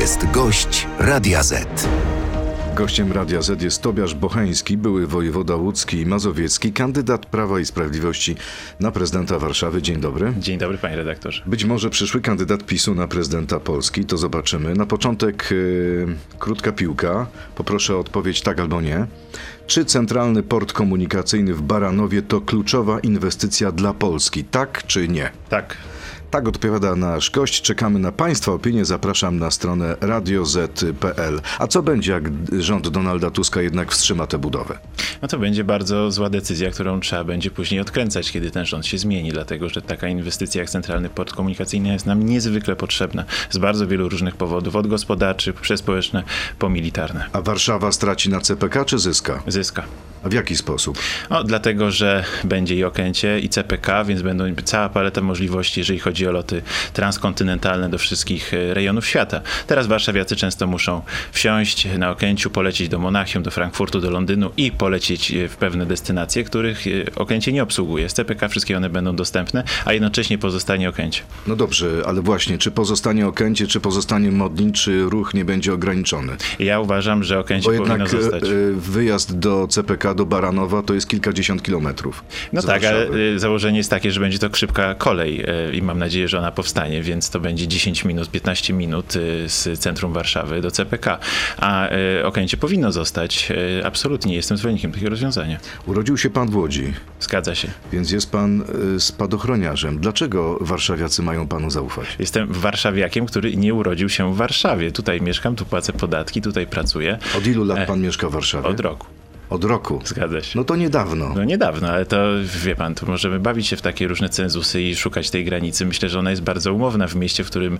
jest gość Radia Z. Gościem Radia Z jest Tobiasz Bocheński, były wojewoda łódzki i mazowiecki, kandydat Prawa i Sprawiedliwości na prezydenta Warszawy. Dzień dobry. Dzień dobry, panie redaktorze. Być może przyszły kandydat PiSu na prezydenta Polski, to zobaczymy. Na początek yy, krótka piłka. Poproszę o odpowiedź tak albo nie. Czy centralny port komunikacyjny w Baranowie to kluczowa inwestycja dla Polski? Tak czy nie? Tak. Tak odpowiada nasz gość. Czekamy na Państwa opinię. Zapraszam na stronę radioz.pl. A co będzie, jak rząd Donalda Tuska jednak wstrzyma tę budowę? No to będzie bardzo zła decyzja, którą trzeba będzie później odkręcać, kiedy ten rząd się zmieni, dlatego że taka inwestycja jak Centralny Port Komunikacyjny jest nam niezwykle potrzebna z bardzo wielu różnych powodów, od gospodarczych, przez społeczne, po militarne. A Warszawa straci na CPK czy zyska? Zyska. A w jaki sposób? No, dlatego, że będzie i Okęcie, i CPK, więc będą cała paleta możliwości, jeżeli chodzi o loty transkontynentalne do wszystkich e, rejonów świata. Teraz warszawiacy często muszą wsiąść na Okęciu, polecieć do Monachium, do Frankfurtu, do Londynu i polecieć e, w pewne destynacje, których e, Okęcie nie obsługuje. Z CPK wszystkie one będą dostępne, a jednocześnie pozostanie Okęcie. No dobrze, ale właśnie, czy pozostanie Okęcie, czy pozostanie Modlin, czy ruch nie będzie ograniczony? Ja uważam, że Okęcie Bo powinno jednak zostać. wyjazd do CPK, do Baranowa to jest kilkadziesiąt kilometrów. No tak, ale Warszawy. y, założenie jest takie, że będzie to szybka kolej i mam nadzieję, że ona powstanie, więc to będzie 10 minut, 15 minut y, z centrum Warszawy do CPK. A y, Okęcie powinno zostać. Y, Absolutnie jestem zwolennikiem takiego rozwiązania. Urodził się pan w Łodzi, Zgadza się. więc jest pan spadochroniarzem. Dlaczego warszawiacy mają panu zaufać? Jestem warszawiakiem, który nie urodził się w Warszawie. Tutaj mieszkam, tu płacę podatki, tutaj pracuję. Od ilu lat E, pan mieszka w Warszawie? Od roku. Od roku. Zgadza się. No to niedawno. No niedawno, ale to wie pan, tu możemy bawić się w takie różne cenzusy i szukać tej granicy. Myślę, że ona jest bardzo umowna w mieście, w którym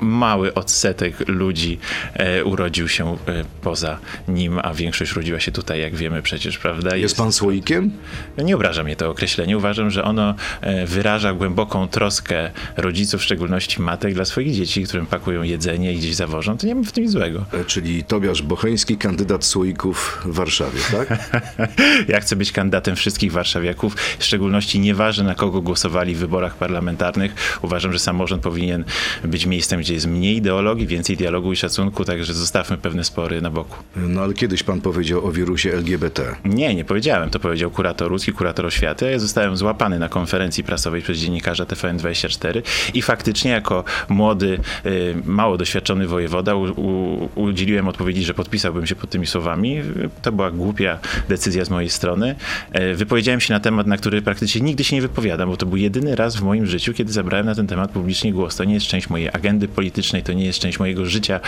mały odsetek ludzi e, urodził się e, poza nim, a większość urodziła się tutaj, jak wiemy przecież, prawda? Jest pan słoikiem? Nie obraża mnie to określenie. Uważam, że ono e, wyraża głęboką troskę rodziców, w szczególności matek, dla swoich dzieci, którym pakują jedzenie i gdzieś zawożą. To nie ma w tym nic złego. E, Czyli Tobiasz Bocheński, kandydat słoików w Warszawie, tak? Ja chcę być kandydatem wszystkich warszawiaków, w szczególności nieważne na kogo głosowali w wyborach parlamentarnych. Uważam, że samorząd powinien być miejscem, gdzie jest mniej ideologii, więcej dialogu i szacunku, także zostawmy pewne spory na boku. No ale kiedyś pan powiedział o wirusie LGBT. Nie, nie powiedziałem. To powiedział kurator ruski, kurator oświaty. Ja zostałem złapany na konferencji prasowej przez dziennikarza TVN24 i faktycznie jako młody, y, mało doświadczony wojewoda u, u, udzieliłem odpowiedzi, że podpisałbym się pod tymi słowami. To była głupia decyzja z mojej strony. E, Wypowiedziałem się na temat, na który praktycznie nigdy się nie wypowiadam, bo to był jedyny raz w moim życiu, kiedy zabrałem na ten temat publicznie głos. To nie jest część mojej agendy politycznej, to nie jest część mojego życia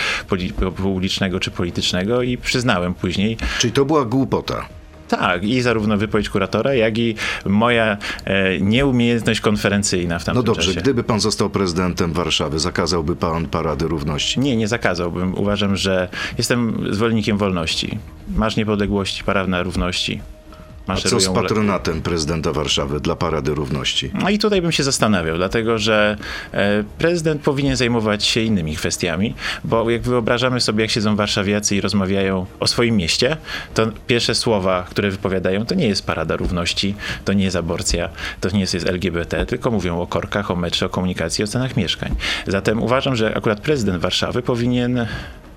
publicznego czy politycznego i przyznałem później, Czyli to była głupota. tak, i zarówno wypowiedź kuratora, jak i moja e, nieumiejętność konferencyjna w tamtym No dobrze, czasie. gdyby pan został prezydentem Warszawy, zakazałby pan parady równości. Nie, nie zakazałbym. Uważam, że jestem zwolennikiem wolności. Masz niepodległości, parada równości. A co z Maszerują patronatem prezydenta Warszawy dla parady równości? No i tutaj bym się zastanawiał, dlatego że e, prezydent powinien zajmować się innymi kwestiami, bo jak wyobrażamy sobie, jak siedzą warszawiacy i rozmawiają o swoim mieście, to pierwsze słowa, które wypowiadają, to nie jest parada równości, to nie jest aborcja, to nie jest, jest LGBT, tylko mówią o korkach, o metrze, o komunikacji, o cenach mieszkań. Zatem uważam, że akurat prezydent Warszawy powinien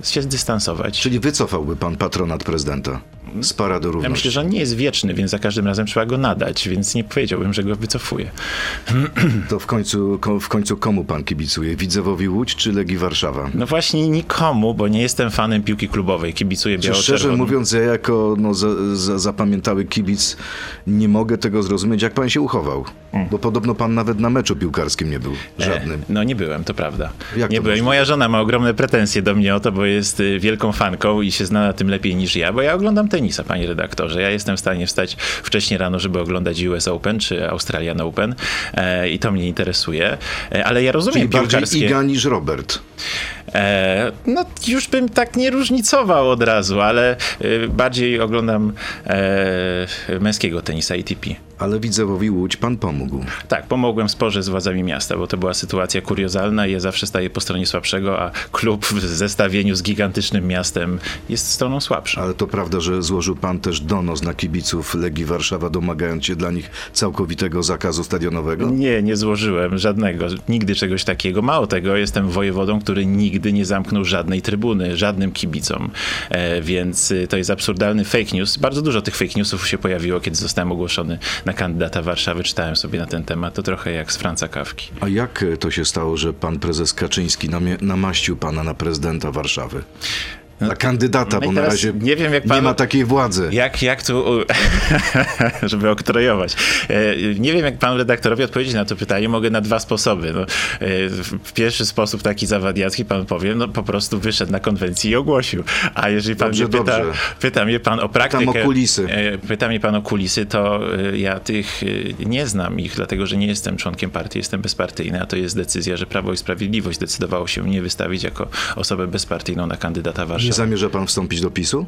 się zdystansować. Czyli wycofałby pan patronat prezydenta z parady Ja równości? myślę, że on nie jest wieczny, więc za każdym razem trzeba go nadać, więc nie powiedziałbym, że go wycofuję. To w końcu, ko- w końcu komu pan kibicuje? Widzewowi Łódź czy Legii Warszawa? No właśnie nikomu, bo nie jestem fanem piłki klubowej, kibicuję Czy szczerze biało-czerwonym. mówiąc, ja jako no, za, za, zapamiętały kibic nie mogę tego zrozumieć, jak pan się uchował. Bo podobno pan nawet na meczu piłkarskim nie był żadnym. E, no nie byłem, to prawda. Jak nie to byłem. I moja żona ma ogromne pretensje do mnie o to, bo jest y, wielką fanką i się zna na tym lepiej niż ja, bo ja oglądam tenisa, panie redaktorze. Ja jestem w stanie wstać wcześniej rano, żeby oglądać US Open czy Australian Open e, i to mnie interesuje. E, ale ja rozumiem Czyli piłkarskie... Iga niż Robert. E, no już bym tak nie różnicował od razu, ale y, bardziej oglądam e, męskiego tenisa ATP. Ale Widzewowi Łódź pan pomógł. Tak, pomogłem sporze z władzami miasta, bo to była sytuacja kuriozalna i ja zawsze staję po stronie słabszego, a klub w zestawieniu z gigantycznym miastem jest stroną słabszą. Ale to prawda, że złożył pan też donos na kibiców Legii Warszawa, domagając się dla nich całkowitego zakazu stadionowego? Nie, nie złożyłem żadnego, nigdy czegoś takiego. Mało tego, jestem wojewodą, który nigdy nie zamknął żadnej trybuny, żadnym kibicom, e, więc y, to jest absurdalny fake news. Bardzo dużo tych fake newsów się pojawiło, kiedy zostałem ogłoszony na kandydata Warszawy. Czytałem sobie na ten temat, to trochę jak z Franca Kawki. A jak to się stało, że pan prezes Kaczyński namaścił pana na prezydenta Warszawy? Na kandydata, no bo na razie nie wiem, jak nie pan- ma takiej władzy. Jak, jak tu, żeby oktrojować. E, Nie wiem, jak panu redaktorowi odpowiedzieć na to pytanie. Mogę na dwa sposoby. No, e, w pierwszy sposób taki zawadiacki pan powie, no po prostu wyszedł na konwencji i ogłosił. A jeżeli pan Dobrze, mnie pyta, dobrze. pyta mnie pan o praktykę... o kulisy. e, Pyta mnie pan o kulisy, to ja tych nie znam ich, dlatego że nie jestem członkiem partii, jestem bezpartyjny, a to jest decyzja, że Prawo i Sprawiedliwość zdecydowało się mnie wystawić jako osobę bezpartyjną na kandydata Nie Warszawy. zamierza pan wstąpić do PiSu?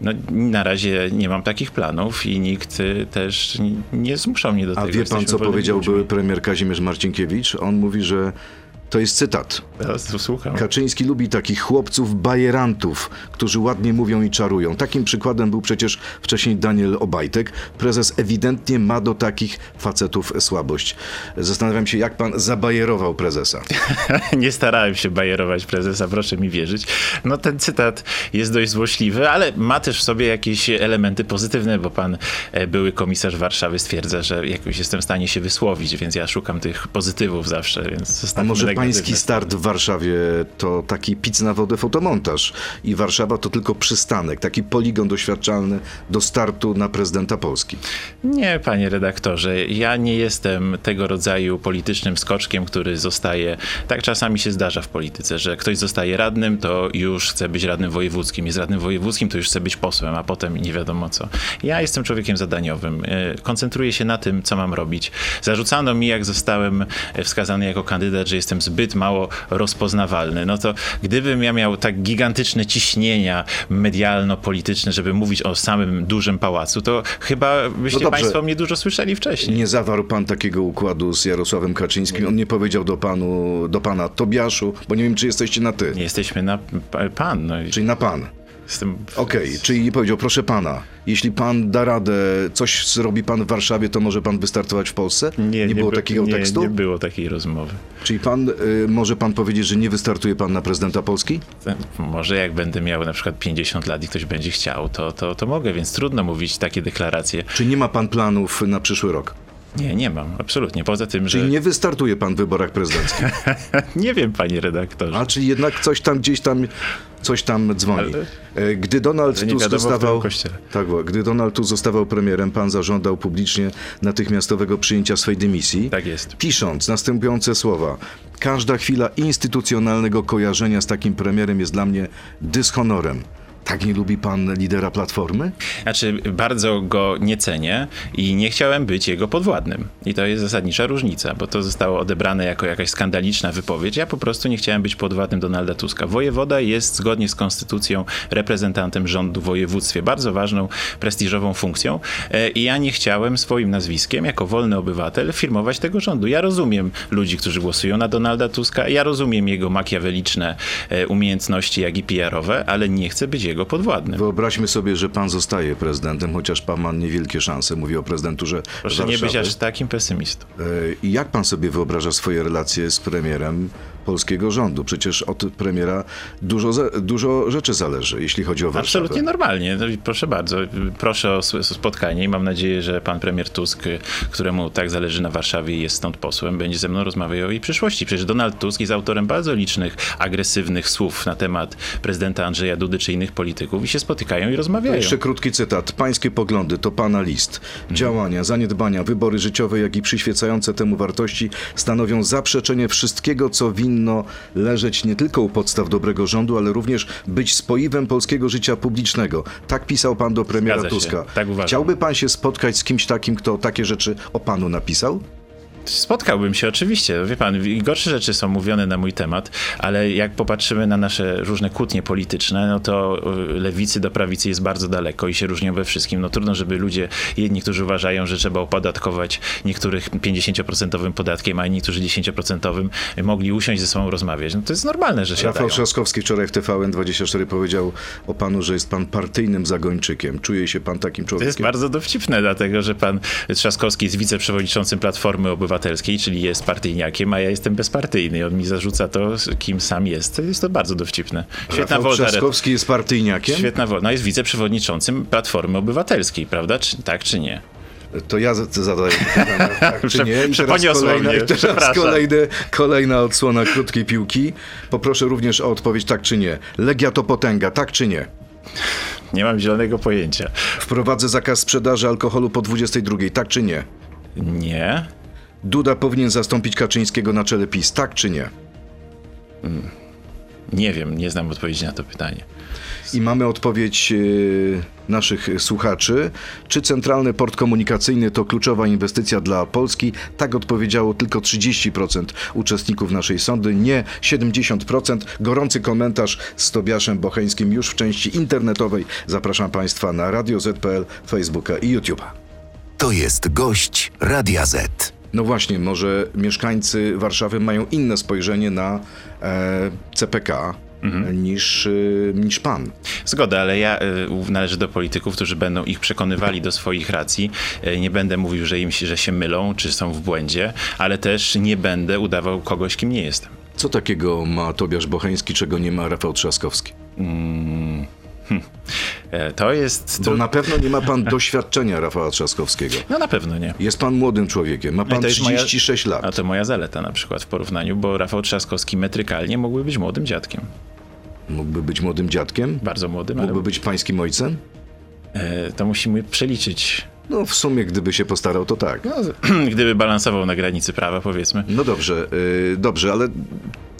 No, na razie nie mam takich planów i nikt y, też nie zmuszał mnie do A tego. wie pan, Jesteśmy co powiedział ludźmi. były premier Kazimierz Marcinkiewicz? On mówi, że to jest cytat. Teraz tu słucham. Kaczyński lubi takich chłopców bajerantów, którzy ładnie mówią i czarują. Takim przykładem był przecież wcześniej Daniel Obajtek. Prezes ewidentnie ma do takich facetów słabość. Zastanawiam się, jak pan zabajerował prezesa. nie starałem się bajerować prezesa, proszę mi wierzyć. No ten cytat jest dość złośliwy, ale ma też w sobie jakieś elementy pozytywne, bo pan e, były komisarz Warszawy stwierdza, że jakoś jestem w stanie się wysłowić, więc ja szukam tych pozytywów zawsze, więc A może pański start w Warszawie to taki pic na wodę fotomontaż i Warszawa to tylko przystanek, taki poligon doświadczalny do startu na prezydenta Polski. Nie, panie redaktorze, ja nie jestem tego rodzaju politycznym skoczkiem, który zostaje. Tak czasami się zdarza w polityce, że ktoś zostaje radnym, to już chce być radnym wojewódzkim. Jest radnym wojewódzkim, to już chce być posłem, a potem nie wiadomo co. Ja jestem człowiekiem zadaniowym. E, Koncentruję się na tym, co mam robić. Zarzucano mi, jak zostałem e, wskazany jako kandydat, że jestem zbyt mało rozpoznawalny. No to gdybym ja miał tak gigantyczne ciśnienia medialno-polityczne, żeby mówić o samym dużym pałacu, to chyba byście No państwo mnie dużo słyszeli wcześniej. Nie zawarł pan takiego układu z Jarosławem Kaczyńskim. On nie powiedział do, panu, do pana Tobiaszu, bo nie wiem, czy jesteście na ty, Nie jesteśmy na pa- pan. No, czyli na pan. Jestem, Okej, czyli powiedział, proszę pana, jeśli pan da radę, coś zrobi pan w Warszawie, to może pan wystartować w Polsce? było by- takiego nie, tekstu? Nie było takiej rozmowy. Czyli pan, y, może pan powiedzieć, że nie wystartuje pan na prezydenta Polski? Może jak będę miał na przykład 50 lat i ktoś będzie chciał, to, to, to mogę, więc trudno mówić takie deklaracje. Czy nie ma pan planów na przyszły rok? Nie, nie mam, absolutnie. Poza tym, że Czyli nie wystartuje pan w wyborach prezydenckich? nie wiem, panie redaktorze. A czyli jednak coś tam gdzieś tam coś tam dzwoni. Ale- E, Gdy Donald Tusk zostawał tak, gdy Donald Tusk zostawał premierem, pan zażądał publicznie natychmiastowego przyjęcia swej dymisji. Tak jest. Pisząc następujące słowa: Każda chwila instytucjonalnego kojarzenia z takim premierem jest dla mnie dyshonorem. Tak nie lubi pan lidera Platformy? Znaczy, bardzo go nie cenię i nie chciałem być jego podwładnym. I to jest zasadnicza różnica, bo to zostało odebrane jako jakaś skandaliczna wypowiedź. Ja po prostu nie chciałem być podwładnym Donalda Tuska. Wojewoda jest zgodnie z konstytucją reprezentantem rządu w województwie. Bardzo ważną, prestiżową funkcją. E, I ja nie chciałem swoim nazwiskiem, jako wolny obywatel, firmować tego rządu. Ja rozumiem ludzi, którzy głosują na Donalda Tuska. Ja rozumiem jego makiaweliczne e, umiejętności, jak i PR-owe, ale nie chcę być jego podwładnym. Wyobraźmy sobie, że pan zostaje prezydentem, chociaż pan ma niewielkie szanse. Mówię o prezydenturze Proszę nie być Warszawy. aż takim pesymistą. E, jak pan sobie wyobraża swoje relacje z premierem polskiego rządu? Przecież od premiera dużo, dużo rzeczy zależy, jeśli chodzi o Warszawę. Absolutnie normalnie. No Proszę bardzo. Proszę o spotkanie i mam nadzieję, że pan premier Tusk, któremu tak zależy na Warszawie i jest stąd posłem, będzie ze mną rozmawiał o jej przyszłości. Przecież Donald Tusk jest autorem bardzo licznych agresywnych słów na temat prezydenta Andrzeja Dudy czy innych polityków i się spotykają i rozmawiają. Jeszcze krótki cytat. Pańskie poglądy to pana list. Działania, zaniedbania, wybory życiowe, jak i przyświecające temu wartości stanowią zaprzeczenie wszystkiego, co winno leżeć nie tylko u podstaw dobrego rządu, ale również być spoiwem polskiego życia publicznego. Tak pisał pan do premiera. Tuska. Tak uważam. Chciałby pan się spotkać z kimś takim, kto takie rzeczy o panu napisał? Spotkałbym się oczywiście. Wie pan, gorsze rzeczy są mówione na mój temat, ale jak popatrzymy na nasze różne kłótnie polityczne, no to y, lewicy do prawicy jest bardzo daleko i się różnią we wszystkim. No trudno, żeby ludzie, jedni, którzy uważają, że trzeba opodatkować niektórych 50% podatkiem, a inni, którzy 10% mogli usiąść ze sobą rozmawiać. No to jest normalne, że się Rafał Trzaskowski wczoraj w TVN24 powiedział o panu, że jest pan partyjnym zagończykiem. Czuje się pan takim To człowiekiem? jest bardzo dowcipne, dlatego że pan Trzaskowski jest wiceprzewodniczącym Platformy Obywatelskiej, czyli jest partyjniakiem, a ja jestem bezpartyjny. On mi zarzuca to, kim sam jest. To jest to bardzo dowcipne. Świetna Rafał wolta. Trzaskowski jest partyjniakiem? Świetna wolta. No jest wiceprzewodniczącym Platformy Obywatelskiej, prawda? Czy, tak czy nie? To ja zadaję pytania, tak czy nie? I teraz, kolejna, i teraz kolejne, kolejna odsłona krótkiej piłki. Poproszę również o odpowiedź tak czy nie. Legia to potęga, tak czy nie? Nie mam zielonego pojęcia. Wprowadzę zakaz sprzedaży alkoholu po 22, tak czy nie? Nie. Duda powinien zastąpić Kaczyńskiego na czele PiS, tak czy nie? Nie wiem, nie znam odpowiedzi na to pytanie. I mamy odpowiedź e, naszych słuchaczy. Czy centralny port komunikacyjny to kluczowa inwestycja dla Polski? Tak odpowiedziało tylko 30% uczestników naszej sądy, nie 70%. Gorący komentarz z Tobiaszem Bocheńskim już w części internetowej. Zapraszam Państwa na Radio ZPL, Facebooka i YouTube'a. To jest gość Radia Z. No właśnie, może mieszkańcy Warszawy mają inne spojrzenie na e, CPK niż, e, niż pan. Zgoda, ale ja y, należę do polityków, którzy będą ich przekonywali do swoich racji. Y, nie będę mówił, że im się, że się mylą, czy są w błędzie, ale też nie będę udawał kogoś, kim nie jestem. Co takiego ma Tobiasz Bocheński, czego nie ma Rafał Trzaskowski? E, To jest. Bo na pewno nie ma pan doświadczenia Rafała Trzaskowskiego. No na pewno nie. Jest pan młodym człowiekiem, ma No pan to jest moja- 36 lat. A to moja zaleta na przykład w porównaniu, bo Rafał Trzaskowski metrykalnie mógłby być młodym dziadkiem. Mógłby być młodym dziadkiem? Bardzo młodym, ale Mógłby być pańskim ojcem? e, to musimy przeliczyć. No w sumie, gdyby się postarał, to tak. No, gdyby balansował na granicy prawa, powiedzmy. No dobrze, yy, dobrze, ale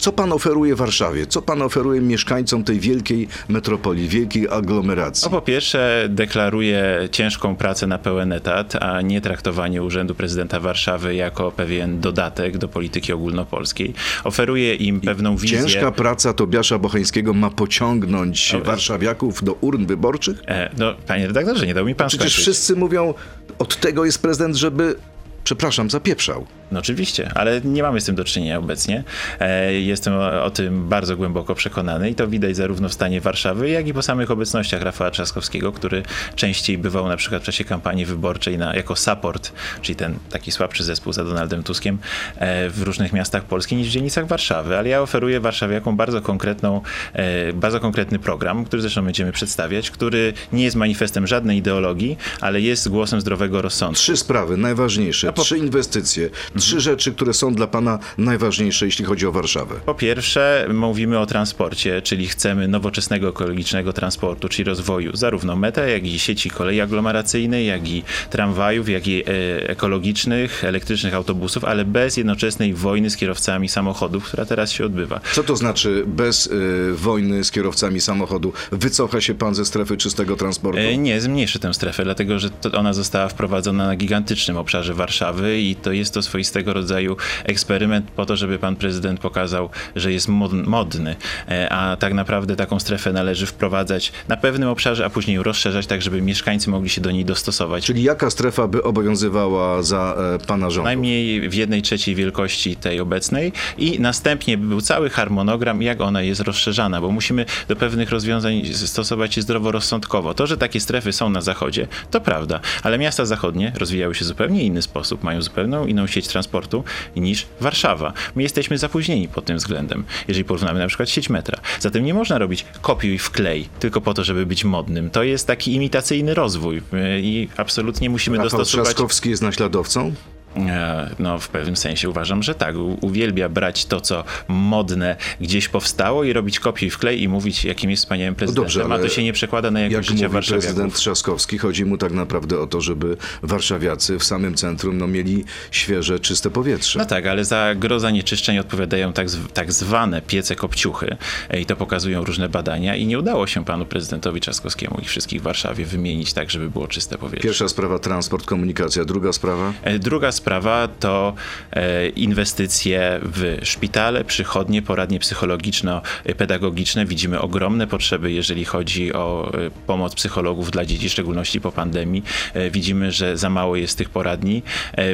co pan oferuje Warszawie? Co pan oferuje mieszkańcom tej wielkiej metropolii, wielkiej aglomeracji? No po pierwsze deklaruje ciężką pracę na pełen etat, a nie traktowanie Urzędu Prezydenta Warszawy jako pewien dodatek do polityki ogólnopolskiej. Oferuje im pewną wizję. Ciężka praca Tobiasza Bocheńskiego ma pociągnąć Dobra. warszawiaków do urn wyborczych? E, No, panie redaktorze, nie dał mi pan Przecież skończyć. wszyscy mówią, od tego jest prezydent, żeby, przepraszam, zapieprzał. No oczywiście, ale nie mamy z tym do czynienia obecnie. E, Jestem o, o tym bardzo głęboko przekonany i to widać zarówno w stanie Warszawy, jak i po samych obecnościach Rafała Trzaskowskiego, który częściej bywał na przykład w czasie kampanii wyborczej na, jako support, czyli ten taki słabszy zespół za Donaldem Tuskiem e, w różnych miastach Polski niż w dzielnicach Warszawy. Ale ja oferuję warszawiakom bardzo konkretną, e, bardzo konkretny program, który zresztą będziemy przedstawiać, który nie jest manifestem żadnej ideologii, ale jest głosem zdrowego rozsądku. Trzy sprawy najważniejsze, po- trzy inwestycje, trzy rzeczy, które są dla pana najważniejsze, jeśli chodzi o Warszawę. Po pierwsze, mówimy o transporcie, czyli chcemy nowoczesnego, ekologicznego transportu, czyli rozwoju zarówno meta, jak i sieci kolei aglomeracyjnej, jak i tramwajów, jak i e, ekologicznych, elektrycznych autobusów, ale bez jednoczesnej wojny z kierowcami samochodów, która teraz się odbywa. Co to znaczy bez y, wojny z kierowcami samochodu? Wycofa się pan ze strefy czystego transportu? E, Nie, zmniejszy tę strefę, dlatego że to ona została wprowadzona na gigantycznym obszarze Warszawy i to jest to swoistego rodzaju eksperyment po to, żeby pan prezydent pokazał, że jest mod- modny, E, a tak naprawdę taką strefę należy wprowadzać na pewnym obszarze, a później rozszerzać tak, żeby mieszkańcy mogli się do niej dostosować. Czyli jaka strefa by obowiązywała za e, pana rządu? Najmniej w jednej trzeciej wielkości tej obecnej i następnie by był cały harmonogram, jak ona jest rozszerzana, bo musimy do pewnych rozwiązań stosować się zdroworozsądkowo. To, że takie strefy są na zachodzie, to prawda, ale miasta zachodnie rozwijały się w zupełnie inny sposób, mają zupełnie inną sieć transportu niż Warszawa. My jesteśmy zapóźnieni pod tym względem, jeżeli porównamy na przykład sieć metra. Zatem nie można robić kopiuj wklej tylko po to, żeby być modnym. To jest taki imitacyjny rozwój yy, i absolutnie musimy Rafał dostosować... Trzaskowski jest naśladowcą? E, No, w pewnym sensie uważam, że tak. Uwielbia brać to, co modne gdzieś powstało i robić kopiuj w klej i mówić, jakim jest wspaniałym prezydentem. dobrze, A ale to się nie przekłada na Jak jakość życia mówi prezydent. Trzaskowski, chodzi mu tak naprawdę o to, żeby warszawiacy w samym centrum no, mieli świeże, czyste powietrze. No tak, ale za gro zanieczyszczeń odpowiadają tak, tak zwane piece kopciuchy E, i to pokazują różne badania i nie udało się panu prezydentowi Trzaskowskiemu ich wszystkich w Warszawie wymienić tak, żeby było czyste powietrze. Pierwsza sprawa transport, komunikacja. Druga sprawa? E, Druga sprawa sprawa to e, inwestycje w szpitale, przychodnie, poradnie psychologiczno-pedagogiczne. Widzimy ogromne potrzeby, jeżeli chodzi o e, pomoc psychologów dla dzieci, w szczególności po pandemii. E, widzimy, że za mało jest tych poradni.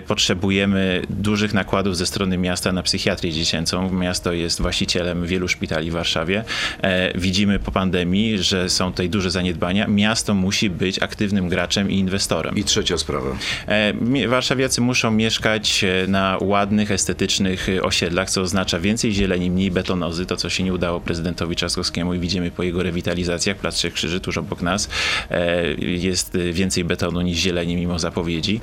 Potrzebujemy dużych nakładów ze strony miasta na psychiatrię dziecięcą. Miasto jest właścicielem wielu szpitali w Warszawie. Widzimy po pandemii, że są tutaj duże zaniedbania. Miasto musi być aktywnym graczem i inwestorem. I trzecia sprawa. Warszawiacy muszą mieszkać e, na ładnych, estetycznych e, osiedlach, co oznacza więcej zieleni, mniej betonozy, to co się nie udało prezydentowi Trzaskowskiemu i widzimy po jego rewitalizacjach, Plac Trzech Krzyży tuż obok nas, e, jest więcej betonu niż zieleni mimo zapowiedzi.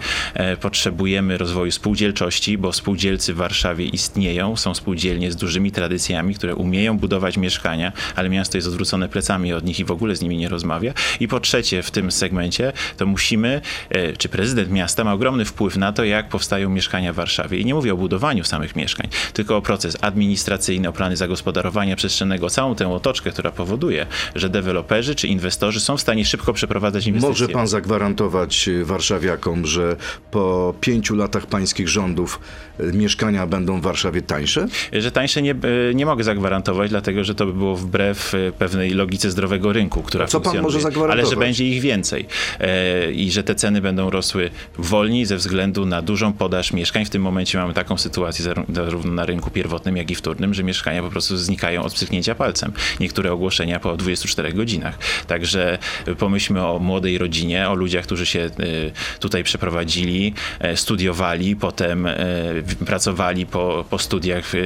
Potrzebujemy rozwoju spółdzielczości, bo spółdzielcy w Warszawie istnieją, są spółdzielnie z dużymi tradycjami, które umieją budować mieszkania, ale miasto jest odwrócone plecami od nich i w ogóle z nimi nie rozmawia. I po trzecie w tym segmencie to musimy, czy prezydent miasta ma ogromny wpływ na to, jak powstają mieszkania w Warszawie. I nie mówię o budowaniu samych mieszkań, tylko o proces administracyjny, o plany zagospodarowania przestrzennego, całą tę otoczkę, która powoduje, że deweloperzy czy inwestorzy są w stanie szybko przeprowadzać inwestycje. Może pan zagwarantować warszawiakom, że po pięciu latach pańskich rządów y, mieszkania będą w Warszawie tańsze? Że tańsze nie, e, nie mogę zagwarantować, dlatego że to by było wbrew e, pewnej logice zdrowego rynku, która co pan może zagwarantować? Ale że będzie ich więcej e, i że te ceny będą rosły wolniej ze względu na dużą podaż mieszkań. W tym momencie mamy taką sytuację zaró- zarówno na rynku pierwotnym, jak i wtórnym, że mieszkania po prostu znikają od pstryknięcia palcem. Niektóre ogłoszenia po 24 godzinach. Także e, pomyślmy o młodej rodzinie, o ludziach, którzy się e, tutaj przeprowadzili, e, studiowali, potem e, pracowali po, po studiach e,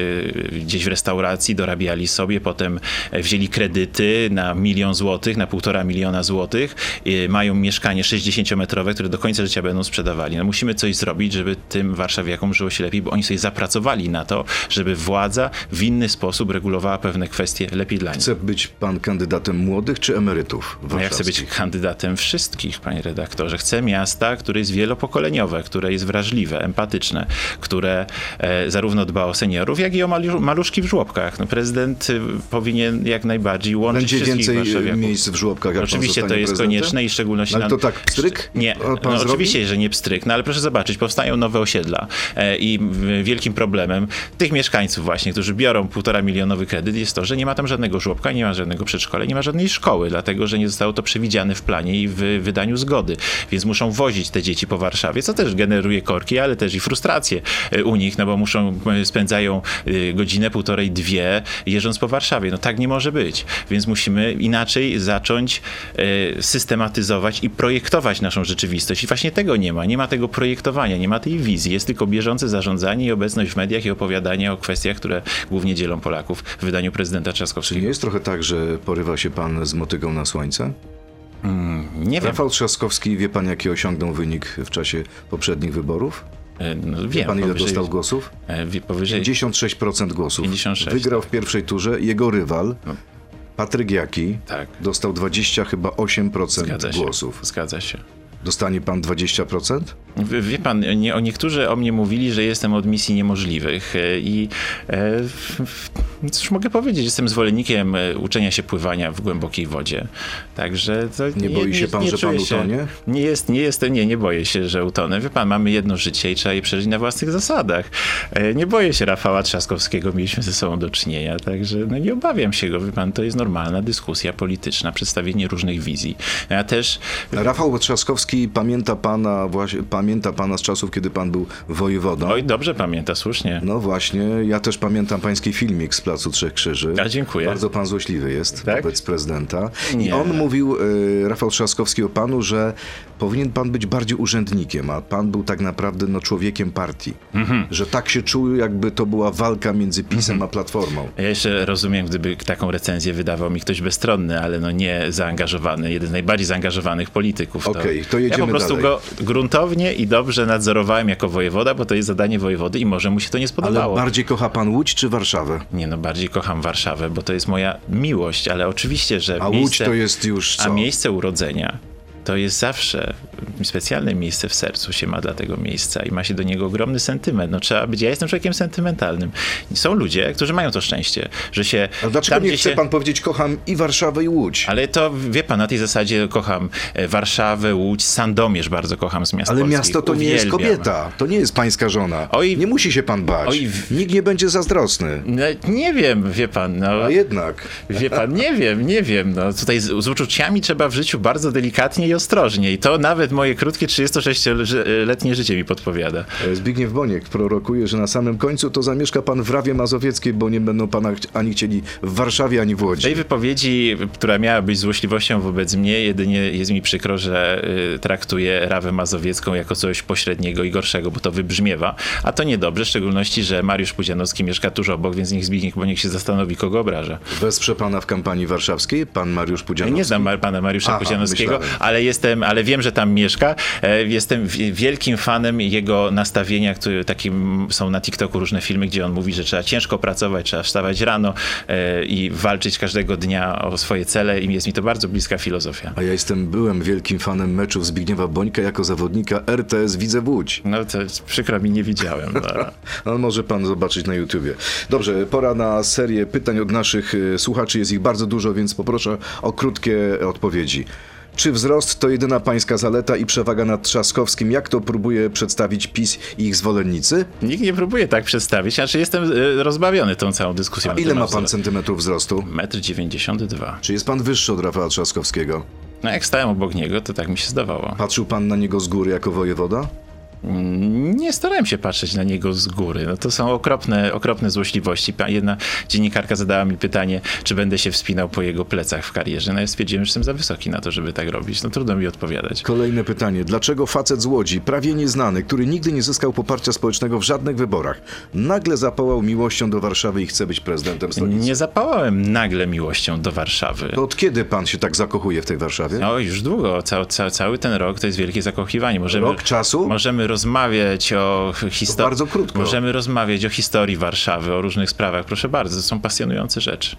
gdzieś w restauracji, dorabiali sobie, potem e, wzięli kredyty na milion złotych, na półtora miliona złotych, mają mieszkanie 60-metrowe, które do końca życia będą sprzedawali. No musimy coś zrobić, żeby tym warszawiakom żyło się lepiej, bo oni sobie zapracowali na to, żeby władza w inny sposób regulowała pewne kwestie lepiej dla nich. Chce być pan kandydatem młodych czy emerytów No ja chcę być kandydatem wszystkich, panie redaktorze. Chcę miasta, które jest wielopokoleniowe, które jest wrażliwe, empatyczne, które e, zarówno dba o seniorów, jak i o malu- maluszki w żłobkach. No, prezydent y, powinien jak najbardziej łączyć Będzie wszystkich więcej y, miejsc w żłobkach, jak Oczywiście to jest prezydentem? konieczne i w szczególności Ale to tak pstryk? Nie, no, oczywiście, że nie pstryk, no ale proszę zobaczyć, powstają nowe osiedla e, i wielkim problemem tych mieszkańców właśnie, którzy biorą półtora milionowy kredyt jest to, że nie ma tam żadnego żłobka, nie ma żadnego przedszkola, nie ma żadnej szkoły, dlatego, że nie zostało to przewidziane w planie i w wydaniu zgody, więc muszą wozić te dzieci po Warszawie, co też generuje korki, ale też i frustrację e, u nich, no bo muszą, e, spędzają godzinę, półtorej, dwie jeżdżąc po Warszawie. No tak nie może być, więc musimy inaczej zacząć systematyzować i projektować naszą rzeczywistość. I właśnie tego nie ma. Nie ma tego projektowania, nie ma tej wizji. Jest tylko bieżące zarządzanie i obecność w mediach i opowiadanie o kwestiach, które głównie dzielą Polaków w wydaniu prezydenta Trzaskowskiego. nie jest trochę tak, że porywa się pan z motygą na słońce? Nie wiem. Rafał Trzaskowski, wie pan jaki osiągnął wynik w czasie poprzednich wyborów? E, No, Wie wiem. pan ile powyżej- dostał głosów? e, wie- Powyżej 56% głosów. 56, Wygrał w pierwszej turze. Jego rywal, No. Patryk Jaki, Tak. dostał 20 chyba 8% Zgadza się. głosów. Zgadza się. Dostanie pan 20%? Wie wie pan, nie, o niektórzy o mnie mówili, że jestem od misji niemożliwych e, i e, cóż mogę powiedzieć, jestem zwolennikiem e, uczenia się pływania w głębokiej wodzie. Także to Nie boi się pan, że pan czuję się- utonie? Nie jest, nie jestem, nie, nie boję się, że utonę. Wie pan, mamy jedno życie i trzeba je przeżyć na własnych zasadach. E, Nie boję się Rafała Trzaskowskiego, mieliśmy ze sobą do czynienia, także no nie obawiam się go. Wie pan, to jest normalna dyskusja polityczna, przedstawienie różnych wizji. Ja też Rafał Trzaskowski pamięta pana, właśnie, pamięta pana z czasów, kiedy pan był wojewodą. Oj, dobrze pamięta, słusznie. No właśnie, ja też pamiętam pański filmik z Placu Trzech Krzyży. A, dziękuję. Bardzo pan złośliwy jest Tak? wobec prezydenta. I Nie. on mówił, e, Rafał Trzaskowski o panu, że powinien pan być bardziej urzędnikiem, a pan był tak naprawdę no, człowiekiem partii. Mhm. Że tak się czuł, jakby to była walka między PiSem a Platformą. Ja jeszcze rozumiem, gdyby taką recenzję wydawał mi ktoś bezstronny, ale no nie zaangażowany, jeden z najbardziej zaangażowanych polityków. Okej, to Ja jedziemy po prostu dalej. go gruntownie i dobrze nadzorowałem jako wojewoda, bo to jest zadanie wojewody i może mu się to nie Ale spodobało. bardziej kocha pan Łódź czy Warszawę? Nie no, bardziej kocham Warszawę, bo to jest moja miłość, ale oczywiście, że A miejsce, Łódź to jest już co? A miejsce urodzenia to jest zawsze specjalne miejsce w sercu się ma dla tego miejsca i ma się do niego ogromny sentyment. No trzeba być, ja jestem człowiekiem sentymentalnym. Są ludzie, którzy mają to szczęście, że się... A dlaczego tam, nie chce się... pan powiedzieć kocham i Warszawę i Łódź? Ale to, wie pan, na tej zasadzie kocham e, Warszawę, Łódź, Sandomierz bardzo kocham z miast Ale polskich. miasto to nie jest Uwielbiam. kobieta, to nie jest pańska żona. Oj- nie musi się pan bać. Oj, Nikt nie będzie zazdrosny. No, nie wiem, wie pan, no... A jednak. Wie pan, nie wiem, nie wiem. No, tutaj z, z uczuciami trzeba w życiu bardzo delikatnie i ostrożnie. I to nawet moje krótkie 36-letnie życie mi podpowiada. E, Zbigniew Boniek prorokuje, że na samym końcu to zamieszka pan w Rawie Mazowieckiej, bo nie będą pana ani chcieli w Warszawie, ani w Łodzi. Tej wypowiedzi, która miała być złośliwością wobec mnie, jedynie jest mi przykro, że y, traktuję Rawę Mazowiecką jako coś pośredniego i gorszego, bo to wybrzmiewa. A to niedobrze, w szczególności, że Mariusz Pudzianowski mieszka tuż obok, więc niech Zbigniew Boniek się zastanowi, kogo obraża. Wesprze pana w kampanii warszawskiej pan Mariusz Pudzianowski? nie znam pana Mariusza Aha, Pudzianowskiego, myślałem. ale jestem, ale wiem, że tam mieszka. E, Jestem wi- wielkim fanem jego nastawienia, takim są na TikToku różne filmy, gdzie on mówi, że trzeba ciężko pracować, trzeba wstawać rano e, i walczyć każdego dnia o swoje cele i jest mi to bardzo bliska filozofia. A ja jestem, byłem wielkim fanem meczów Zbigniewa Bońka jako zawodnika RTS Widzę Łódź. No to przykro mi, nie widziałem. No. No, może pan zobaczyć na YouTubie. Dobrze, pora na serię pytań od naszych e, słuchaczy. Jest ich bardzo dużo, więc poproszę o krótkie odpowiedzi. Czy wzrost to jedyna pańska zaleta i przewaga nad Trzaskowskim? Jak to próbuje przedstawić PiS i ich zwolennicy? Nikt nie próbuje tak przedstawić, znaczy jestem e, rozbawiony tą całą dyskusją. A ile ma pan wzrostu. centymetrów wzrostu? Metr 92. Czy jest pan wyższy od Rafała Trzaskowskiego? No jak stałem obok niego, to tak mi się zdawało. Patrzył pan na niego z góry jako wojewoda? Nie starałem się patrzeć na niego z góry. No to są okropne, okropne złośliwości. Jedna dziennikarka zadała mi pytanie, czy będę się wspinał po jego plecach w karierze. No ja stwierdziłem, że jestem za wysoki na to, żeby tak robić. No trudno mi odpowiadać. Kolejne pytanie. Dlaczego facet z Łodzi, prawie nieznany, który nigdy nie zyskał poparcia społecznego w żadnych wyborach, nagle zapałał miłością do Warszawy i chce być prezydentem stolicy? Nie zapałałem nagle miłością do Warszawy. To od kiedy pan się tak zakochuje w tej Warszawie? No już długo, ca, ca, cały ten rok to jest wielkie zakochiwanie. Możemy, Rok czasu? Możemy rozmawiać o historii. bardzo krótko. Możemy rozmawiać o historii Warszawy, o różnych sprawach. Proszę bardzo, to są pasjonujące rzeczy.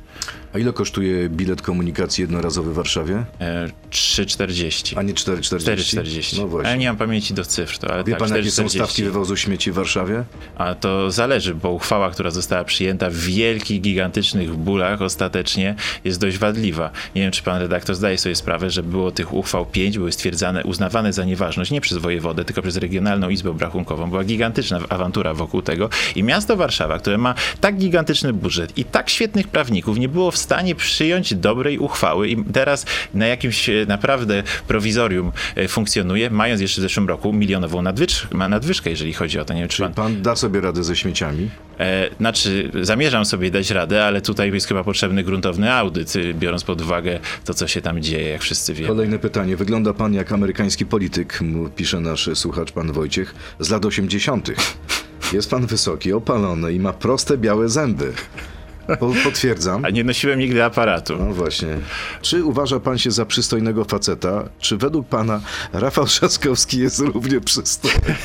A ile kosztuje bilet komunikacji jednorazowy w Warszawie? E, 3,40. A nie 4,40? 4,40. No Ale właśnie. nie mam pamięci do cyfr, to ale Wie tak, pan, jakie są 4,40. stawki wywozu śmieci w Warszawie? A to zależy, bo uchwała, która została przyjęta w wielkich, gigantycznych bólach ostatecznie jest dość wadliwa. Nie wiem, czy pan redaktor zdaje sobie sprawę, że było tych uchwał pięć, były stwierdzane, uznawane za nieważność nie przez wojewodę, tylko przez Regionalną Izbę Obrachunkową. Była gigantyczna awantura wokół tego i miasto Warszawa, które ma tak gigantyczny budżet i tak świetnych prawników, nie było w stanie przyjąć dobrej uchwały i teraz na jakimś e, naprawdę prowizorium e, funkcjonuje, mając jeszcze w zeszłym roku milionową nadwyż- ma nadwyżkę, jeżeli chodzi o to. Nie wiem, czy pan... pan da sobie radę ze śmieciami? E, znaczy, zamierzam sobie dać radę, ale tutaj jest chyba potrzebny gruntowny audyt, y, biorąc pod uwagę to, co się tam dzieje, jak wszyscy wiemy. Kolejne pytanie. Wygląda pan jak amerykański polityk, pisze nasz słuchacz, pan Wojciech, z lat 80. Jest pan wysoki, opalony i ma proste, białe zęby. Po, potwierdzam. A nie nosiłem nigdy aparatu. No właśnie. Czy uważa pan się za przystojnego faceta? Czy według pana Rafał Trzaskowski jest równie przystojny?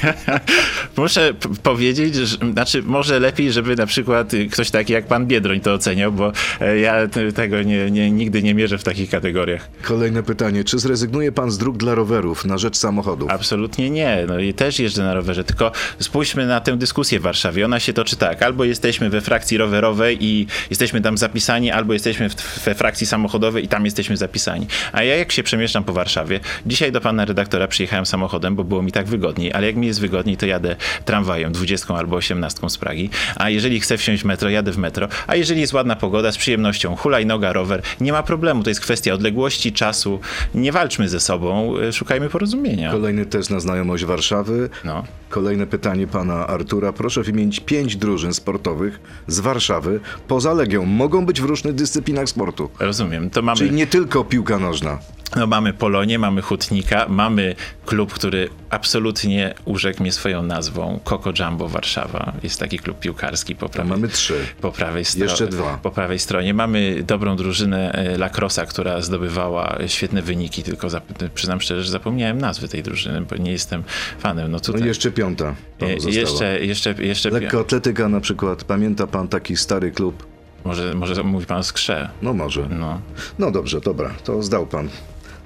Muszę powiedzieć, że, znaczy może lepiej, żeby na przykład ktoś taki jak pan Biedroń to oceniał, bo e, ja tego nie, nie, nigdy nie mierzę w takich kategoriach. Kolejne pytanie. Czy zrezygnuje pan z dróg dla rowerów na rzecz samochodów? Absolutnie nie. No i też jeżdżę na rowerze, tylko spójrzmy na tę dyskusję w Warszawie. Ona się toczy tak, albo jesteśmy we frakcji rowerowej i jesteśmy tam zapisani, albo jesteśmy w, we frakcji samochodowej i tam jesteśmy zapisani. A ja jak się przemieszczam po Warszawie, dzisiaj do pana redaktora przyjechałem samochodem, bo było mi tak wygodniej, ale jak mi jest wygodniej, to jadę tramwajem 20 albo 18 z Pragi, a jeżeli chcę wsiąść w metro, jadę w metro, a jeżeli jest ładna pogoda, z przyjemnością, hulajnoga, rower, nie ma problemu, to jest kwestia odległości, czasu, nie walczmy ze sobą, y, szukajmy porozumienia. Kolejny test na znajomość Warszawy. No. Kolejne pytanie pana Artura. Proszę wymienić pięć drużyn sportowych z Warszawy poza Legią. Mogą być w różnych dyscyplinach sportu. Rozumiem. To mamy, Czyli nie tylko piłka nożna. No mamy Polonię, mamy Hutnika, mamy klub, który absolutnie urzekł mnie swoją nazwą. Coco Jumbo Warszawa. Jest taki klub piłkarski po prawej, Mamy trzy. po prawej stronie. Jeszcze dwa. Po prawej stronie. Mamy dobrą drużynę e, Lacrosa, która zdobywała świetne wyniki, tylko przyznam szczerze, że zapomniałem nazwy tej drużyny, bo nie jestem fanem. No No tutaj. i jeszcze piąta. e, jeszcze, jeszcze, jeszcze, Lekkoatletyka na przykład. Pamięta pan taki stary klub? może, może mówi pan o skrze. No może. No. No dobrze, dobra. To zdał pan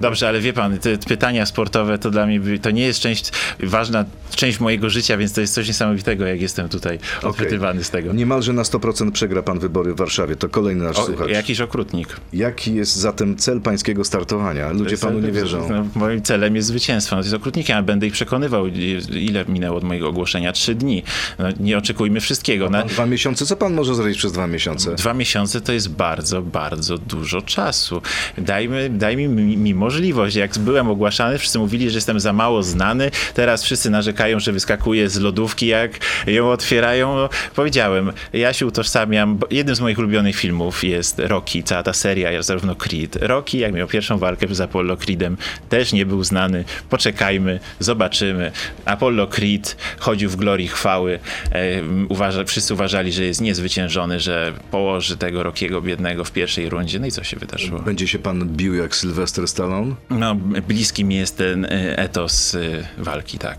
Dobrze, ale wie pan, te pytania sportowe to dla mnie, to nie jest część, ważna część mojego życia, więc to jest coś niesamowitego, jak jestem tutaj odpytywany z tego. Niemalże na 100% przegra pan wybory w Warszawie. To kolejny nasz O, słuchacz. jakiś okrutnik. Jaki jest zatem cel pańskiego startowania? Ludzie panu nie wierzą. No, moim celem jest zwycięstwo. No, to jest okrutnikiem, a będę ich przekonywał. Ile minęło od mojego ogłoszenia? Trzy dni. No, nie oczekujmy wszystkiego. Na, Dwa miesiące? Co pan może zrobić przez dwa miesiące? Dwa miesiące to jest bardzo, bardzo dużo czasu. Dajmy, daj mi, mi, mi możliwość. Jak byłem ogłaszany, wszyscy mówili, że jestem za mało znany. Teraz wszyscy narzekają, że wyskakuję z lodówki, jak ją otwierają. No, powiedziałem, ja się utożsamiam. Jednym z moich ulubionych filmów jest Rocky, cała ta seria, zarówno Creed. Rocky, jak miał pierwszą walkę z Apollo Creedem, też nie był znany. Poczekajmy, zobaczymy. Apollo Creed chodził w glorii chwały. E, uważa, wszyscy uważali, że jest niezwyciężony, że położy tego Rockiego biednego w pierwszej rundzie. No i co się wydarzyło? Będzie się pan bił jak Sylwester Stallone? No, bliski mi jest ten e, etos e, walki, tak.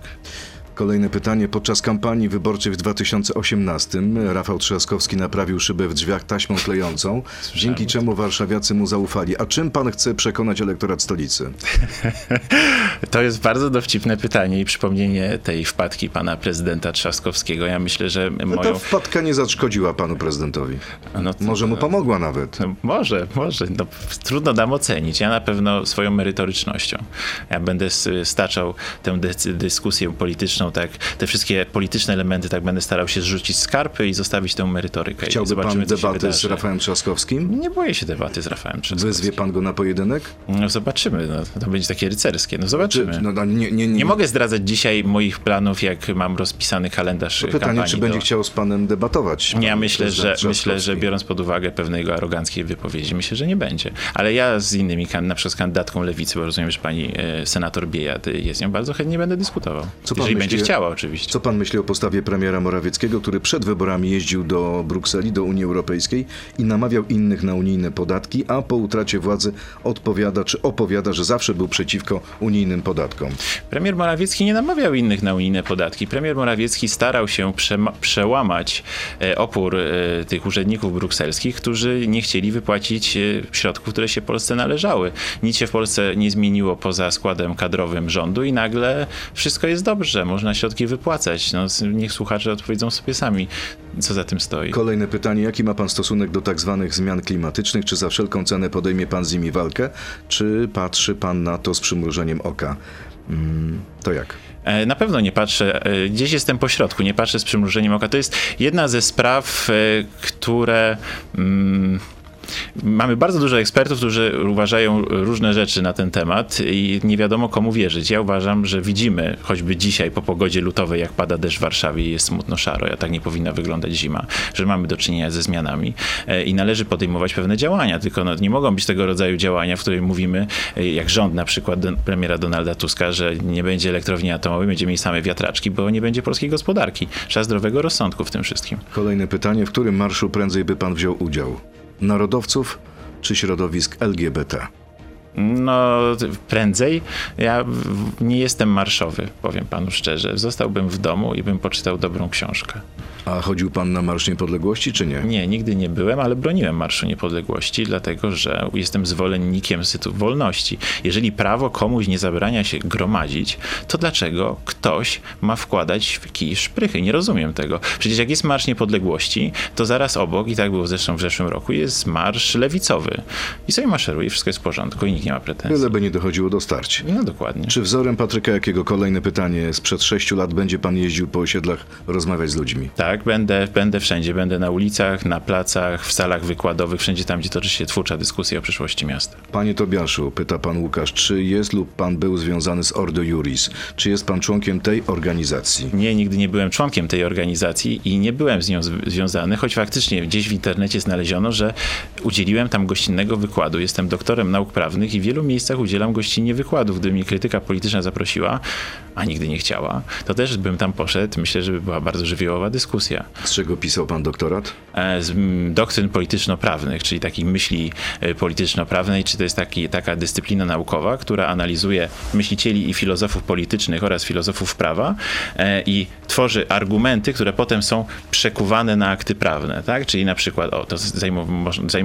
Kolejne pytanie. Podczas kampanii wyborczej w 2018 Rafał Trzaskowski naprawił szybę w drzwiach taśmą klejącą, dzięki czemu warszawiacy mu zaufali. A czym pan chce przekonać elektorat stolicy? To jest bardzo dowcipne pytanie i przypomnienie tej wpadki pana prezydenta Trzaskowskiego. Ja myślę, że No moją... ta wpadka nie zaszkodziła panu prezydentowi. No, to- Może mu pomogła nawet. No, może, może. No, trudno nam ocenić. Ja na pewno swoją merytorycznością. Ja będę staczał tę dyskusję polityczną, tak, te wszystkie polityczne elementy, tak będę starał się zrzucić z karpy i zostawić tę merytorykę. Chciałby pan debaty z. Rafałem Trzaskowskim? Nie boję się debaty z Rafałem Trzaskowskim. Wyzwie pan go na pojedynek? No zobaczymy, no, to będzie takie rycerskie. No Czy, zobaczymy. no, no, nie, nie, nie, Nie mogę zdradzać dzisiaj moich planów, jak mam rozpisany kalendarz Pytanie, czy będzie do... chciał z panem debatować? Ja pan myślę, że, myślę, że biorąc pod uwagę pewnego aroganckiej wypowiedzi, myślę, że nie będzie. Ale ja z innymi, na przykład z kandydatką lewicy, bo rozumiem, że pani e, senator Biejat jest nią, bardzo chętnie będę dyskutował. Co pan myśli- będzie chciała oczywiście. Co pan myśli o postawie premiera Morawieckiego, który przed wyborami jeździł do Brukseli, do Unii Europejskiej i namawiał innych na unijne podatki, a po utracie władzy odpowiada czy opowiada, że zawsze był przeciwko unijnym podatkom? Premier Morawiecki nie namawiał innych na unijne podatki. Premier Morawiecki starał się przełamać e, opór e, tych urzędników brukselskich, którzy nie chcieli wypłacić e, środków, które się Polsce należały. Nic się w Polsce nie zmieniło poza składem kadrowym rządu i nagle wszystko jest dobrze, można środki wypłacać. No, niech słuchacze odpowiedzą sobie sami, co za tym stoi. Kolejne pytanie, jaki ma pan stosunek do tak zwanych zmian klimatycznych? Czy za wszelką cenę podejmie pan z nimi walkę? Czy patrzy pan na to z przymrużeniem oka? Mm, to jak? E, Na pewno nie patrzę, e, gdzieś jestem po środku, nie patrzę z przymrużeniem oka. To jest jedna ze spraw, e, które. Mm, Mamy bardzo dużo ekspertów, którzy uważają różne rzeczy na ten temat i nie wiadomo komu wierzyć. Ja uważam, że widzimy choćby dzisiaj po pogodzie lutowej, jak pada deszcz w Warszawie i jest smutno szaro, a tak nie powinna wyglądać zima, że mamy do czynienia ze zmianami e, i należy podejmować pewne działania, tylko no, nie mogą być tego rodzaju działania, w których mówimy, e, jak rząd na przykład premiera Donalda Tuska, że nie będzie elektrowni atomowej, będziemy mieli same wiatraczki, bo nie będzie polskiej gospodarki. Trzeba zdrowego rozsądku w tym wszystkim. Kolejne pytanie, w którym marszu prędzej by pan wziął udział? Narodowców czy środowisk LGBT? No, prędzej. Ja nie jestem marszowy, powiem panu szczerze. Zostałbym w domu i bym poczytał dobrą książkę. A chodził pan na Marsz Niepodległości, czy nie? Nie, nigdy nie byłem, ale broniłem Marszu Niepodległości, dlatego że jestem zwolennikiem sytu wolności. Jeżeli prawo komuś nie zabrania się gromadzić, to dlaczego ktoś ma wkładać w kij szprychy? Nie rozumiem tego. Przecież jak jest Marsz Niepodległości, to zaraz obok, i tak było zresztą w zeszłym roku, jest Marsz Lewicowy. I sobie maszeruje, wszystko jest w porządku i nikt nie ma pretensji. Tyle by nie dochodziło do starć. No dokładnie. Czy wzorem Patryka Jakiego kolejne pytanie sprzed sześciu lat będzie pan jeździł po osiedlach rozmawiać z ludźmi? Tak, będę, będę wszędzie. Będę na ulicach, na placach, w salach wykładowych, wszędzie tam, gdzie toczy się twórcza dyskusja o przyszłości miasta. Panie Tobiaszu, pyta pan Łukasz, czy jest lub pan był związany z Ordo Juris? Czy jest pan członkiem tej organizacji? Nie, nigdy nie byłem członkiem tej organizacji i nie byłem z nią związany, choć faktycznie gdzieś w internecie znaleziono, że udzieliłem tam gościnnego wykładu. Jestem doktorem nauk prawnych i w wielu miejscach udzielam gościnnie wykładów. Gdyby mnie krytyka polityczna zaprosiła, a nigdy nie chciała, to też bym tam poszedł. Myślę, że by była bardzo żywiołowa dyskusja. Z czego pisał pan doktorat? E, z doktryn polityczno-prawnych, czyli takiej myśli e, polityczno-prawnej, czy to jest taki, taka dyscyplina naukowa, która analizuje myślicieli i filozofów politycznych oraz filozofów prawa e, i tworzy argumenty, które potem są przekuwane na akty prawne, tak? Czyli na przykład, o, to zajm,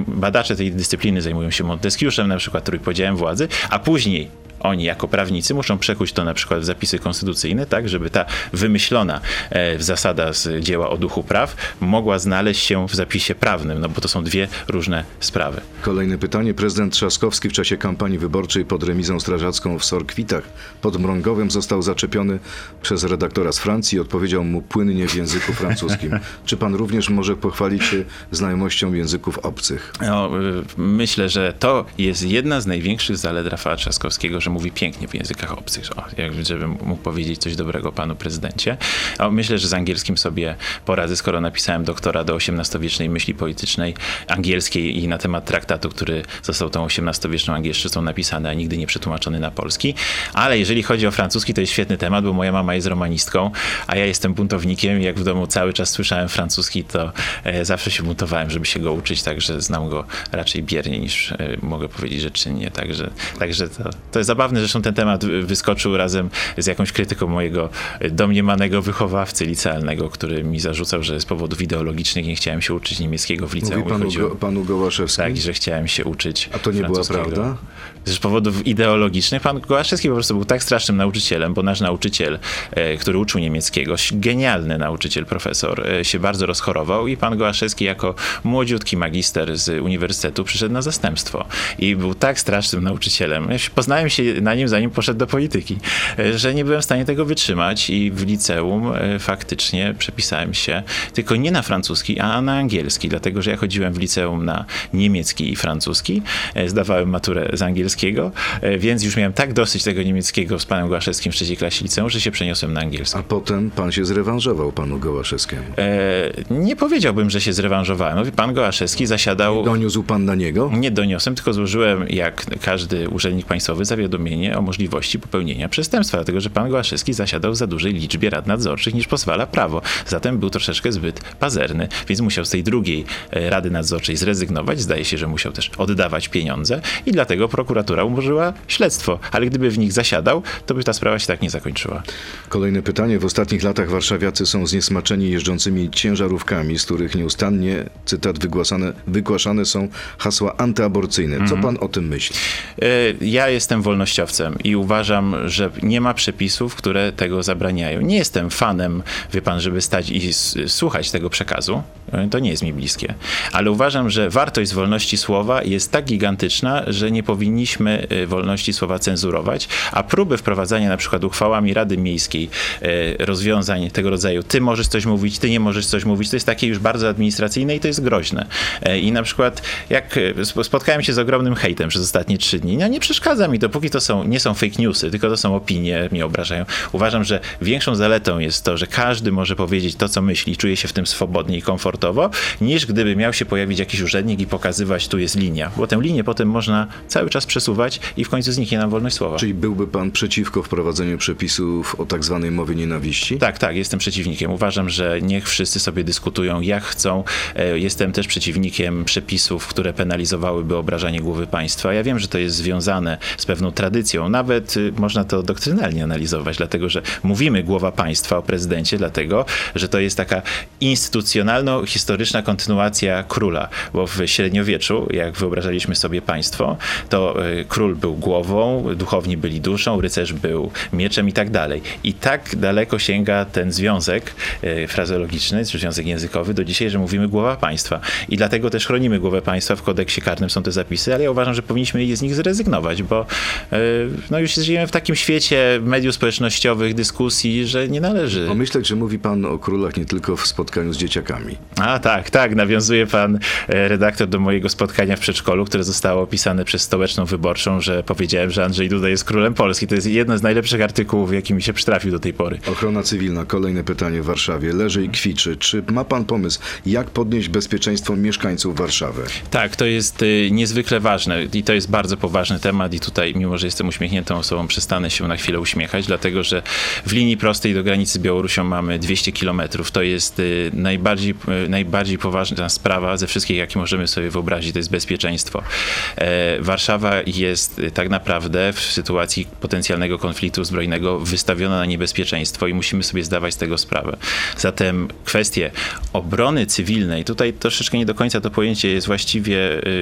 badacze tej dyscypliny zajmują się Montesquieu'em, na przykład trójpodziałem władzy, a później oni jako prawnicy muszą przekuć to na przykład w zapisy konstytucyjne, tak, żeby ta wymyślona e, zasada z dzieła o duchu praw mogła znaleźć się w zapisie prawnym, no bo to są dwie różne sprawy. Kolejne pytanie. Prezydent Trzaskowski w czasie kampanii wyborczej pod remizą strażacką w Sorkwitach pod Mrągowem został zaczepiony przez redaktora z Francji i odpowiedział mu płynnie w języku francuskim. Czy pan również może pochwalić się znajomością języków obcych? No, y, myślę, że to jest jedna z największych zalet Rafała Trzaskowskiego, że mówi pięknie w językach obcych, o, żebym mógł powiedzieć coś dobrego panu prezydencie. O, myślę, że z angielskim sobie poradzę, skoro napisałem doktora do XVIII-wiecznej myśli politycznej angielskiej i na temat traktatu, który został tą XVIII-wieczną angielszczyzną napisany, a nigdy nie przetłumaczony na polski. Ale jeżeli chodzi o francuski, to jest świetny temat, bo moja mama jest romanistką, a ja jestem buntownikiem jak w domu cały czas słyszałem francuski, to e, zawsze się buntowałem, żeby się go uczyć, także znam go raczej biernie niż e, mogę powiedzieć, że czynnie. Także, także to, to jest zabawne, zresztą ten temat wyskoczył razem z jakąś krytyką mojego domniemanego wychowawcy licealnego, który mi zarzucał, że z powodów ideologicznych nie chciałem się uczyć niemieckiego w liceum. Mówi panu, go, panu Gołaszewskiemu? tak, że chciałem się uczyć. A to nie była prawda? Z powodów ideologicznych pan Gołaszewski po prostu był tak strasznym nauczycielem, bo nasz nauczyciel, e, który uczył niemieckiego, genialny nauczyciel, profesor, e, się bardzo rozchorował i pan Gołaszewski jako młodziutki magister z uniwersytetu przyszedł na zastępstwo. I był tak strasznym nauczycielem. Poznałem się na nim, zanim poszedł do polityki, e, że nie byłem w stanie tego wytrzymać i w liceum e, faktycznie przepisałem się tylko nie na francuski, a na angielski, dlatego że ja chodziłem w liceum na niemiecki i francuski, e, zdawałem maturę z angielskiego, więc już miałem tak dosyć tego niemieckiego z panem Głaszewskim w trzeciej klasie liceum, że się przeniosłem na angielski. A potem pan się zrewanżował panu Gołaszewskiemu. E, nie powiedziałbym, że się zrewanżowałem. No, Pan Gołaszewski zasiadał... Doniósł pan na niego? Nie doniosłem, tylko złożyłem, jak każdy urzędnik państwowy, zawiadomienie o możliwości popełnienia przestępstwa, dlatego że pan Gołaszewski zasiadał w za dużej liczbie rad nadzorczych niż pozwala prawo. Zatem był troszeczkę zbyt pazerny, więc musiał z tej drugiej e, rady nadzorczej zrezygnować. Zdaje się, że musiał też oddawać pieniądze i dlatego prokuratura umorzyła śledztwo. Ale gdyby w nich zasiadał, to by ta sprawa się tak nie zakończyła. Kolejne pytanie. W ostatnich latach warszawiacy są zniesmaczeni jeżdżącymi ciężarówkami, z których nieustannie, cytat, wygłaszane, wygłaszane są hasła antyaborcyjne. Co pan o tym myśli? E, Ja jestem wolnościowcem i uważam, że nie ma przepisów, które tego zabraniają. Nie jestem fanem, wie pan, żeby stać i słuchać tego przekazu. E, To nie jest mi bliskie. Ale uważam, że wartość wolności słowa jest tak gigantyczna, że nie powinniśmy e, wolności słowa cenzurować, a próby wprowadzania na przykład uchwałami Rady Miejskiej e, rozwiązań tego rodzaju, ty możesz coś mówić, ty nie możesz coś mówić, to jest takie już bardzo administracyjne i to jest groźne. I na przykład jak sp- spotkałem się z ogromnym hejtem przez ostatnie trzy dni, no nie przeszkadza mi to, póki to są, nie są fake newsy, tylko to są opinie, mnie obrażają. Uważam, że większą zaletą jest to, że każdy może powiedzieć to, co myśli czuje się w tym swobodnie i komfortowo, niż gdyby miał się pojawić jakiś urzędnik i pokazywać, tu jest linia. Bo tę linię potem można cały czas przesuwać i w końcu zniknie nam wolność słowa. Czyli byłby pan przeciwko wprowadzeniu przepisów o tak zwanej mowie nienawiści? Tak, tak, jestem przeciwnikiem. Uważam, że niech wszyscy sobie dyskutują jak chcą. E, Jestem też przeciwnikiem przepisów, które penalizowałyby obrażanie głowy państwa. Ja wiem, że to jest związane z pewną tradycją. Nawet y, można to doktrynalnie analizować, dlatego że mówimy głowa państwa o prezydencie, dlatego że to jest taka instytucjonalno-historyczna kontynuacja króla. Bo w średniowieczu, jak wyobrażaliśmy sobie państwo, to y, król był głową, duchowni byli duszą, rycerz był mieczem i tak dalej. I tak daleko sięga ten związek e, frazeologiczny, czy związek językowy do dzisiaj, że mówimy głowa państwa. I dlatego też chronimy głowę państwa. W kodeksie karnym są te zapisy, ale ja uważam, że powinniśmy z nich zrezygnować, bo no już żyjemy w takim świecie mediów społecznościowych, dyskusji, że nie należy. Pomyśleć, że mówi pan o królach nie tylko w spotkaniu z dzieciakami. A tak, tak, nawiązuje pan e, redaktor do mojego spotkania w przedszkolu, które zostało opisane przez Stołeczną Wyborczą, że powiedziałem, że Andrzej Duda jest królem Polski. To jest jeden z najlepszych artykułów, jaki mi się przytrafił do tej pory. Ochrona cywilna, kolejne pytanie w Warszawie. Leży i kwiczy. Czy ma pan pomysł, jak podnieść bezpieczeństwo mieszkańców Warszawy? Tak, to jest y, niezwykle ważne i to jest bardzo poważny temat i tutaj, mimo że jestem uśmiechniętą osobą, przestanę się na chwilę uśmiechać, dlatego że w linii prostej do granicy z Białorusią mamy 200 kilometrów. To jest y, najbardziej, y, najbardziej poważna sprawa ze wszystkich, jakie możemy sobie wyobrazić, to jest bezpieczeństwo. E, Warszawa jest y, tak naprawdę w sytuacji potencjalnego konfliktu zbrojnego wystawiona na niebezpieczeństwo i musimy sobie zdawać z tego sprawę. Zatem kwestie obrony cywilnej, tutaj troszeczkę nie do końca to pojęcie jest właściwie,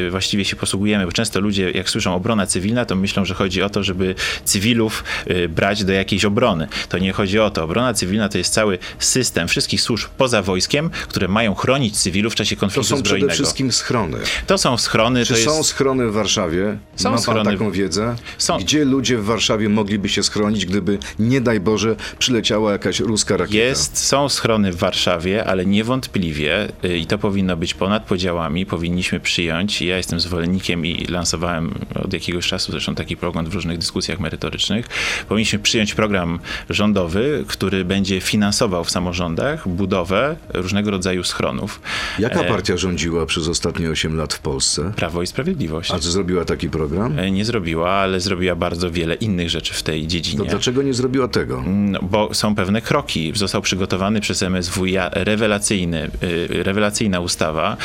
właściwie się posługujemy, bo często ludzie jak słyszą obrona cywilna, to myślą, że chodzi o to, żeby cywilów y, brać do jakiejś obrony. To nie chodzi o to. Obrona cywilna to jest cały system wszystkich służb poza wojskiem, które mają chronić cywilów w czasie To konfliktu są zbrojnego. przede wszystkim schrony. To są schrony, Czy to są jest... schrony w Warszawie? Są Ma schrony. taką wiedzę? Są. Gdzie ludzie w Warszawie mogliby się schronić, gdyby, nie daj Boże, przyleciała jakaś ruska rakieta? Jest, są schrony w Warszawie, ale niewątpliwie y, i to powinno być ponad podziałami, powinniśmy przyjąć, ja jestem zwolennikiem i lansowałem od jakiegoś czasu zresztą taki program w różnych dyskusjach merytorycznych, powinniśmy przyjąć program rządowy, który będzie finansował w samorządach budowę różnego rodzaju schronów. Jaka E, partia rządziła przez ostatnie 8 lat w Polsce? Prawo i Sprawiedliwość. A czy zrobiła taki program? E, Nie zrobiła, ale zrobiła bardzo wiele innych rzeczy w tej dziedzinie. To dlaczego nie zrobiła tego? No, bo są pewne kroki. Został przygotowany przez MSWiA rewelacyjny, y, rewelacyjna ustawa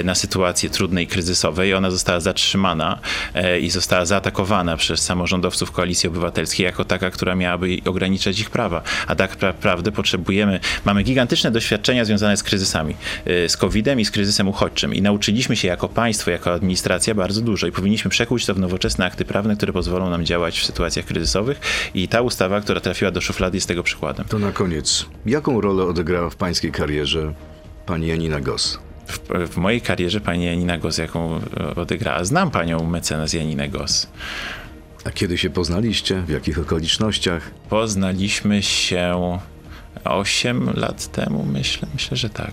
y, na sytuację trudnej i kryzysowej. Ona została zatrzymana y, i została zaatakowana przez samorządowców Koalicji Obywatelskiej jako taka, która miałaby ograniczać ich prawa. A tak naprawdę potrzebujemy, mamy gigantyczne doświadczenia związane z kryzysami, y, z COVID-em i z kryzysem uchodźczym i nauczyliśmy się jako państwo, jako administracja bardzo dużo i powinniśmy przekuć to w nowoczesne akty prawne, które pozwolą nam działać w sytuacjach kryzysowych i ta ustawa, która trafiła do szuflady jest tego przykładem. To na koniec. Jaką rolę odegrała w pańskiej karierze pani Janina Gos? W, w mojej karierze pani Janina Gos, jaką e, odegrała, znam panią mecenas Janinę Gos. A kiedy się poznaliście? W jakich okolicznościach? Poznaliśmy się 8 lat temu, myślę, myślę, że tak.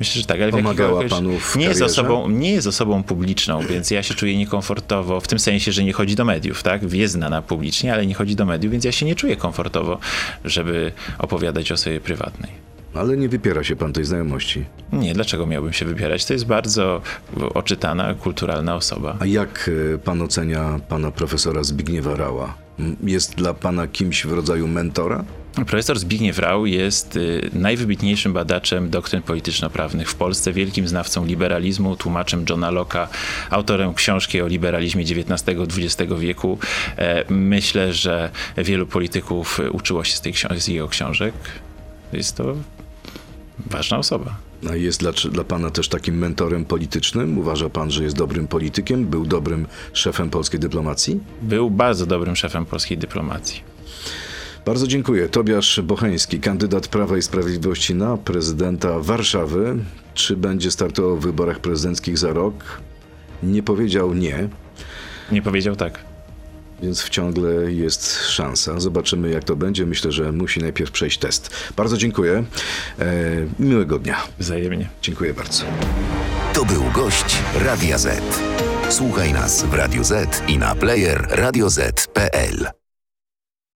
Myślę, że tak, ale w Pomagała jakiego- panu w nie jest, osobą, nie jest osobą publiczną, więc ja się czuję niekomfortowo w tym sensie, że nie chodzi do mediów, tak? Jest znana publicznie, ale nie chodzi do mediów, więc ja się nie czuję komfortowo, żeby opowiadać o sobie prywatnej. Ale nie wypiera się pan tej znajomości. Nie, dlaczego miałbym się wybierać? To jest bardzo oczytana, kulturalna osoba. A jak e, pan ocenia pana profesora Zbigniewa Rała? Jest dla pana kimś w rodzaju mentora? Profesor Zbigniew Rau jest y, najwybitniejszym badaczem doktryn polityczno-prawnych w Polsce, wielkim znawcą liberalizmu, tłumaczem Johna Locke'a, autorem książki o liberalizmie XIX-XX wieku. E, Myślę, że wielu polityków uczyło się z, tej książ- z jego książek. Jest to ważna osoba. A jest dla, dla pana też takim mentorem politycznym? Uważa pan, że jest dobrym politykiem? Był dobrym szefem polskiej dyplomacji? Był bardzo dobrym szefem polskiej dyplomacji. Bardzo dziękuję. Tobiasz Bocheński, kandydat Prawa i Sprawiedliwości na prezydenta Warszawy. Czy będzie startował w wyborach prezydenckich za rok? Nie powiedział nie, Nie powiedział tak. Więc wciągle jest szansa. Zobaczymy, jak to będzie. Myślę, że musi najpierw przejść test. Bardzo dziękuję. E, miłego dnia. Wzajemnie. Dziękuję bardzo. To był gość Radia Z. Słuchaj nas w Radio Z i na player radioz.pl.